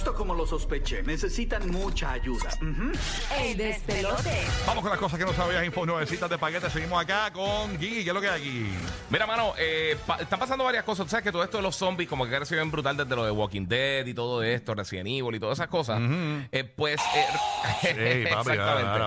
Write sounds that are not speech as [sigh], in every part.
Justo como lo sospeché, necesitan mucha ayuda. El despelote. Vamos con las cosas que no sabías, info nuevecitas de paquete. Seguimos acá con Gigi. ¿Qué es lo que hay aquí? Mira, mano, eh, pa- están pasando varias cosas. Tú sabes que todo esto de los zombies, como que ha sido bien brutal desde lo de Walking Dead y todo esto, Resident Evil y todas esas cosas. Eh, pues. eh, [laughs] papi, exactamente.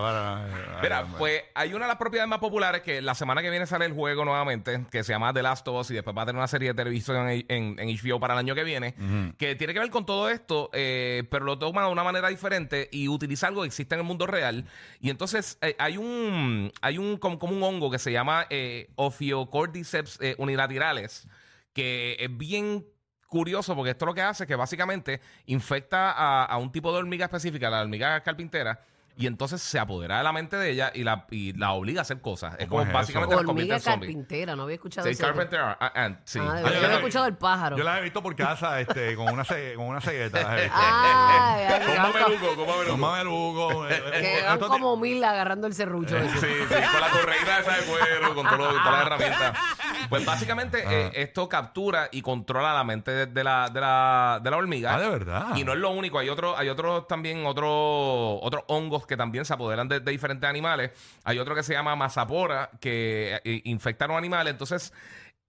Mira, pues hay una de las propiedades más populares que la semana que viene sale el juego nuevamente, que se llama The Last of Us y después va a tener una serie de televisión en, en- en HBO para el año que viene, que tiene que ver con todo esto, eh, pero lo toma de una manera diferente y utiliza algo que existe en el mundo real. Y entonces eh, hay un hay un como, como un hongo que se llama eh, Ophiocordyceps eh, unilaterales, que es bien curioso porque esto lo que hace es que básicamente infecta a, a un tipo de hormiga específica, la hormiga carpintera, y entonces se apodera de la mente de ella y la, y la obliga a hacer cosas. Es ¿Cómo como es eso? básicamente la convierte Hormiga en zombie. carpintera, no había escuchado Sí, Carpenter ah, ant, sí. Ah, Ah, yo yo había escuchado el pájaro. Yo la he visto por casa este, con una, ce- con una cegueta. las [laughs] he visto. Ay, ay, Con ay, mameluco, con Con mameluco. mameluco. eh, eh, que van estos como mil agarrando el serrucho. ese. Sí, sí, con la correína esa de cuero, con todo lo- todas las herramientas. Pues básicamente eh, esto captura y controla la mente de, de la, de, la, de la hormiga. Ah, de verdad. Y no es lo único, hay otros hay otros también, otros otros hongos que también se apoderan de, diferentes animales. Hay otro que se llama mazapora, que eh, infecta a los animales. Entonces,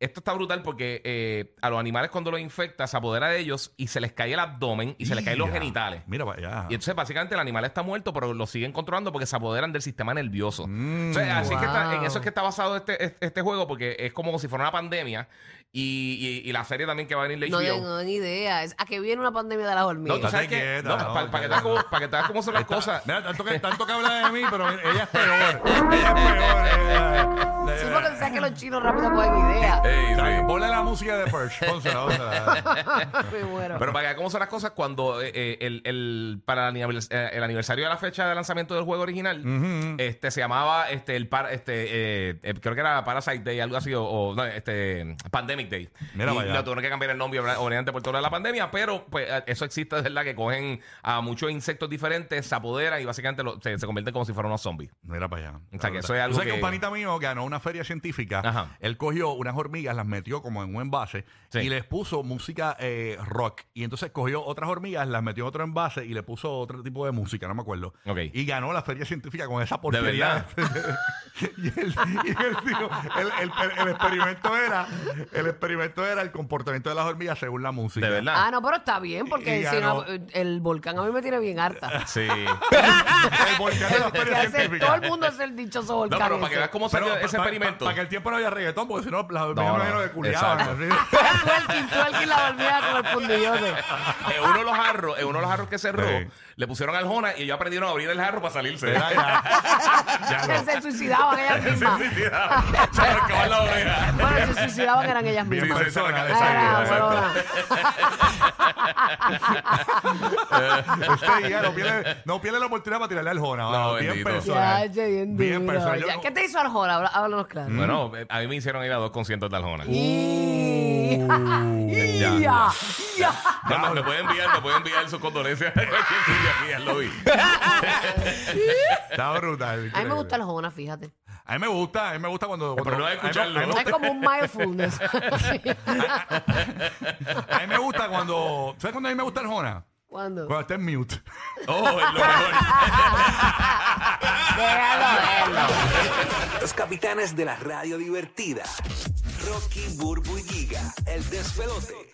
esto está brutal porque eh, a los animales cuando los infecta se apodera de ellos y se les cae el abdomen y se les caen los genitales. Mira para allá. Y entonces básicamente el animal está muerto, pero lo siguen controlando porque se apoderan del sistema nervioso. Mm. Entonces, así que está- en Wow. eso es que está basado este, este, este juego, porque es como si fuera una pandemia. Y, y- y la serie también que va a venir de No HBO. tengo ni idea. Es a que viene una pandemia de las No, hormigas. tú sabes que. quieta, No, no, para, que cómo, para que te veas cómo son las Está- cosas. Mira, tanto que, tanto que habla de mí, pero [laughs] ella es peor. Ella es peor. ella- Sí, porque tú sabes que los chinos rápido cogen ideas. Ponle la música de Perch. Pónsela, pónsela. Me muero. Pero para que cómo son las cosas, cuando eh, eh, el, el- para el, anivers- eh, el aniversario de la fecha de lanzamiento del juego original, este se llamaba este el par, este eh, eh, creo que era Parasite Day, algo así, o, o, no, este Pandemic Day. Mira y para allá. le tuvieron que cambiar el nombre obra- obviamente por toda la pandemia, pero pues eh, eso existe, es verdad, que cogen a muchos insectos diferentes, se apoderan y básicamente lo- se, se convierten como si fueran unos zombies. Mira para allá. O sea, que Tú eso es algo sabes que que- un panita mío ganó una feria científica. Ajá. Él cogió unas hormigas, las metió como en un envase Sí. y les puso música eh, rock. Y entonces cogió otras hormigas, las metió en otro envase y le puso otro tipo de música, no me acuerdo. Y ganó la feria científica con esa porquería. [laughs] y él, y el, el- el experimento era, el experimento era el comportamiento de las hormigas según la música. De verdad. Ah, no, pero está bien, porque Y si ganó. no, el volcán a mí me tiene bien harta. Sí. [laughs] El volcán de la feria científica. todo el mundo es el dichoso No, volcán. pero para que ese. veas cómo salió Pero, ese pa- pa- experimento. Para que el tiempo no haya reggaetón, porque si no, las hormigas No, me no, imagino que culiaban. exacto. así. twerking, twerking la dormida con el fundillote. en uno de los jarros, en uno de los jarros que cerró, Sí. le pusieron aljona y ellos aprendieron a abrir el jarro para salirse. Ya, ya. Ya Que no. se suicidaban ellas mismas. [laughs] Se arrancaban la oreja. Bueno, se suicidaban eran ellas Bien mismas. Ah, exacto, bueno, exacto. Usted ya no pierde, no pierde la oportunidad para tirarle al Jona. No, mano. bien bendito. personal. Ya, che, bien, Bien duro. personal. Yo Ya, no- ¿Qué te hizo Arjona? Habla- Háblanos claro. Bueno, eh, a mí me hicieron ir a dos conciertos Aljona. Y- Ya. Ya, ya. No, no, me puede enviar, me puede enviar sus condolencias a quien sigue aquí al lobby. [laughs] Está brutal. A mí me gusta Arjona, fíjate. A mí me gusta, a mí me gusta cuando. Pero cuando- no a mí me- escucharlo. a mí me Es gusta- como un mindfulness. [laughs] A mí me gusta cuando. ¿Sabes cuando a mí me gusta el Jona? ¿Cuándo? Cuando esté en mute. Oh, es lo mejor. [laughs] Déjalo verlo. Los capitanes de la radio divertida. Rocky, Burbu y Giga, el despelote.